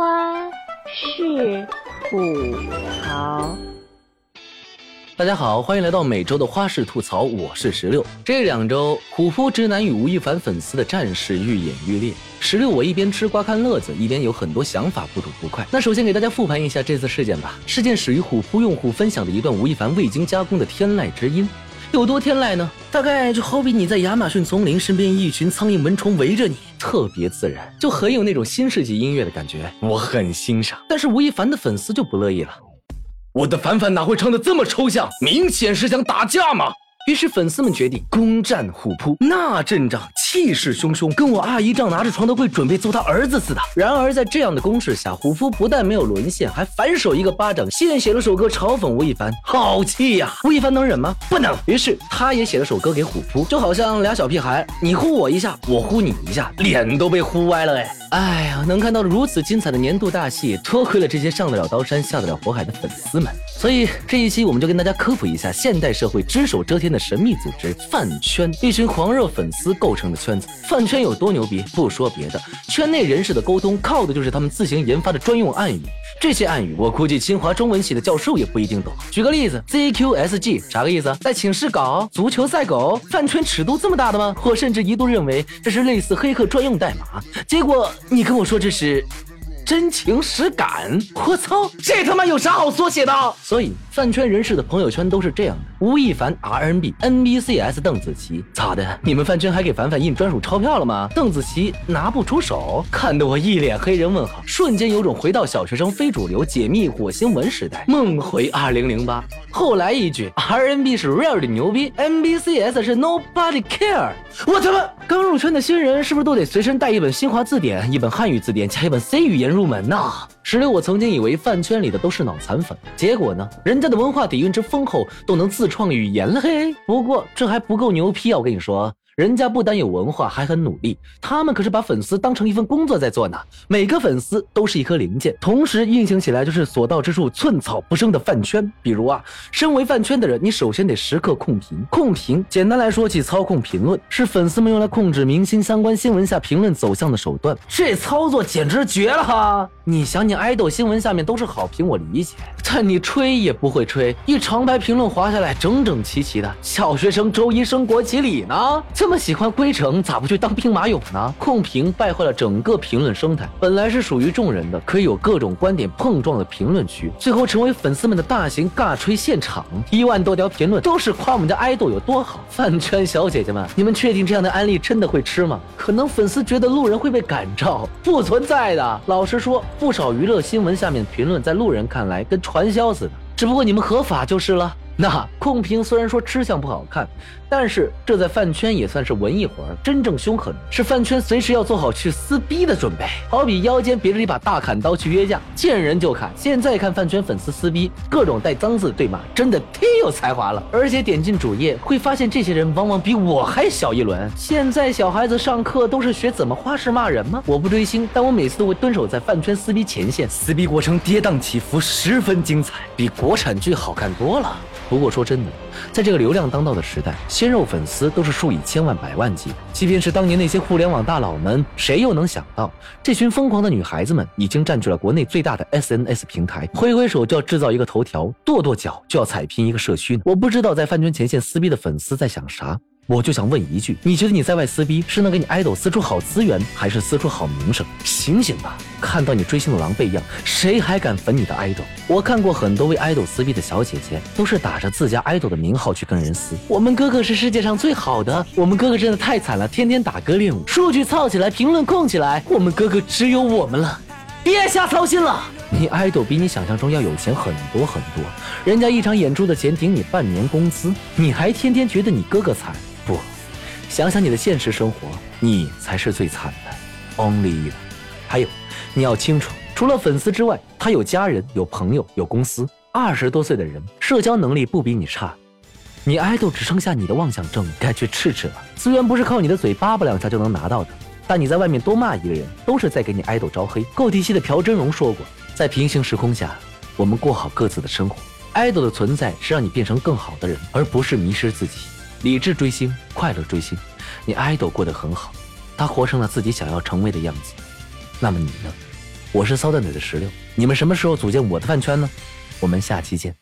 花式吐槽。大家好，欢迎来到每周的花式吐槽，我是石榴。这两周，虎扑直男与吴亦凡粉丝的战事愈演愈烈。石榴，我一边吃瓜看乐子，一边有很多想法不吐不快。那首先给大家复盘一下这次事件吧。事件始于虎扑用户分享的一段吴亦凡未经加工的天籁之音，有多天籁呢？大概就好比你在亚马逊丛林，身边一群苍蝇蚊虫围着你，特别自然，就很有那种新世纪音乐的感觉，我很欣赏。但是吴亦凡的粉丝就不乐意了。我的凡凡哪会唱的这么抽象？明显是想打架嘛！于是粉丝们决定攻占虎扑，那阵仗气势汹汹，跟我阿姨丈拿着床头柜准备揍他儿子似的。然而在这样的攻势下，虎扑不但没有沦陷，还反手一个巴掌，现写了首歌嘲讽吴亦凡，好气呀！吴亦凡能忍吗？不能。于是他也写了首歌给虎扑，就好像俩小屁孩，你呼我一下，我呼你一下，脸都被呼歪了哎。哎呀，能看到如此精彩的年度大戏，多亏了这些上得了刀山下得了火海的粉丝们。所以这一期我们就跟大家科普一下现代社会只手遮天的神秘组织饭圈，一群狂热粉丝构成的圈子。饭圈有多牛逼？不说别的，圈内人士的沟通靠的就是他们自行研发的专用暗语。这些暗语，我估计清华中文系的教授也不一定懂。举个例子，ZQSG 啥个意思？在寝室搞足球赛狗？饭圈尺度这么大的吗？我甚至一度认为这是类似黑客专用代码，结果。你跟我说这是。真情实感，我操，这他妈有啥好缩写的？所以饭圈人士的朋友圈都是这样的：吴亦凡 RNB，NBCS 邓紫棋，咋的？你们饭圈还给凡凡印专属钞票了吗？邓紫棋拿不出手，看得我一脸黑人问号，瞬间有种回到小学生非主流解密火星文时代，梦回二零零八。后来一句 RNB 是 real 的牛逼，NBCS 是 nobody care。我他妈刚入圈的新人是不是都得随身带一本新华字典、一本汉语字典加一本 C 语言入？门呐！石榴，我曾经以为饭圈里的都是脑残粉，结果呢，人家的文化底蕴之丰厚，都能自创语言了嘿。不过这还不够牛批啊！我跟你说。人家不单有文化，还很努力。他们可是把粉丝当成一份工作在做呢。每个粉丝都是一颗零件，同时运行起来就是所到之处寸草不生的饭圈。比如啊，身为饭圈的人，你首先得时刻控评。控评，简单来说，即操控评论，是粉丝们用来控制明星相关新闻下评论走向的手段。这操作简直绝了哈！你想，你爱豆新闻下面都是好评，我理解，但你吹也不会吹，一长排评论划下来，整整齐齐的。小学生周一升国旗礼呢？这么喜欢归城，咋不去当兵马俑呢？控评败坏了整个评论生态，本来是属于众人的，可以有各种观点碰撞的评论区，最后成为粉丝们的大型尬吹现场。一万多条评论都是夸我们家爱豆有多好。饭圈小姐姐们，你们确定这样的案例真的会吃吗？可能粉丝觉得路人会被感召，不存在的。老实说。不少娱乐新闻下面的评论，在路人看来跟传销似的，只不过你们合法就是了。那控评虽然说吃相不好看，但是这在饭圈也算是文艺活儿。真正凶狠是饭圈随时要做好去撕逼的准备，好比腰间别着一把大砍刀去约架，见人就砍。现在看饭圈粉丝撕逼，各种带脏字对骂，真的忒有才华了。而且点进主页会发现，这些人往往比我还小一轮。现在小孩子上课都是学怎么花式骂人吗？我不追星，但我每次都会蹲守在饭圈撕逼前线，撕逼过程跌宕起伏，十分精彩，比国产剧好看多了。不过说真的，在这个流量当道的时代，鲜肉粉丝都是数以千万、百万计。即便是当年那些互联网大佬们，谁又能想到，这群疯狂的女孩子们已经占据了国内最大的 SNS 平台，挥挥手就要制造一个头条，跺跺脚就要踩平一个社区呢。我不知道在饭圈前线撕逼的粉丝在想啥。我就想问一句，你觉得你在外撕逼是能给你爱豆撕出好资源，还是撕出好名声？醒醒吧！看到你追星的狼狈样，谁还敢粉你的爱豆？我看过很多为爱豆撕逼的小姐姐，都是打着自家爱豆的名号去跟人撕。我们哥哥是世界上最好的，我们哥哥真的太惨了，天天打歌练舞，数据操起来，评论控起来，我们哥哥只有我们了。别瞎操心了，你爱豆比你想象中要有钱很多很多，人家一场演出的钱顶你半年工资，你还天天觉得你哥哥惨。不，想想你的现实生活，你才是最惨的，only you。还有，你要清楚，除了粉丝之外，他有家人、有朋友、有公司。二十多岁的人，社交能力不比你差。你爱豆只剩下你的妄想症，该去治治了。资源不是靠你的嘴叭叭两下就能拿到的。但你在外面多骂一个人，都是在给你爱豆招黑。够体系的朴真荣说过，在平行时空下，我们过好各自的生活。爱豆的存在是让你变成更好的人，而不是迷失自己。理智追星，快乐追星，你爱豆过得很好，他活成了自己想要成为的样子。那么你呢？我是骚蛋仔的石榴，你们什么时候组建我的饭圈呢？我们下期见。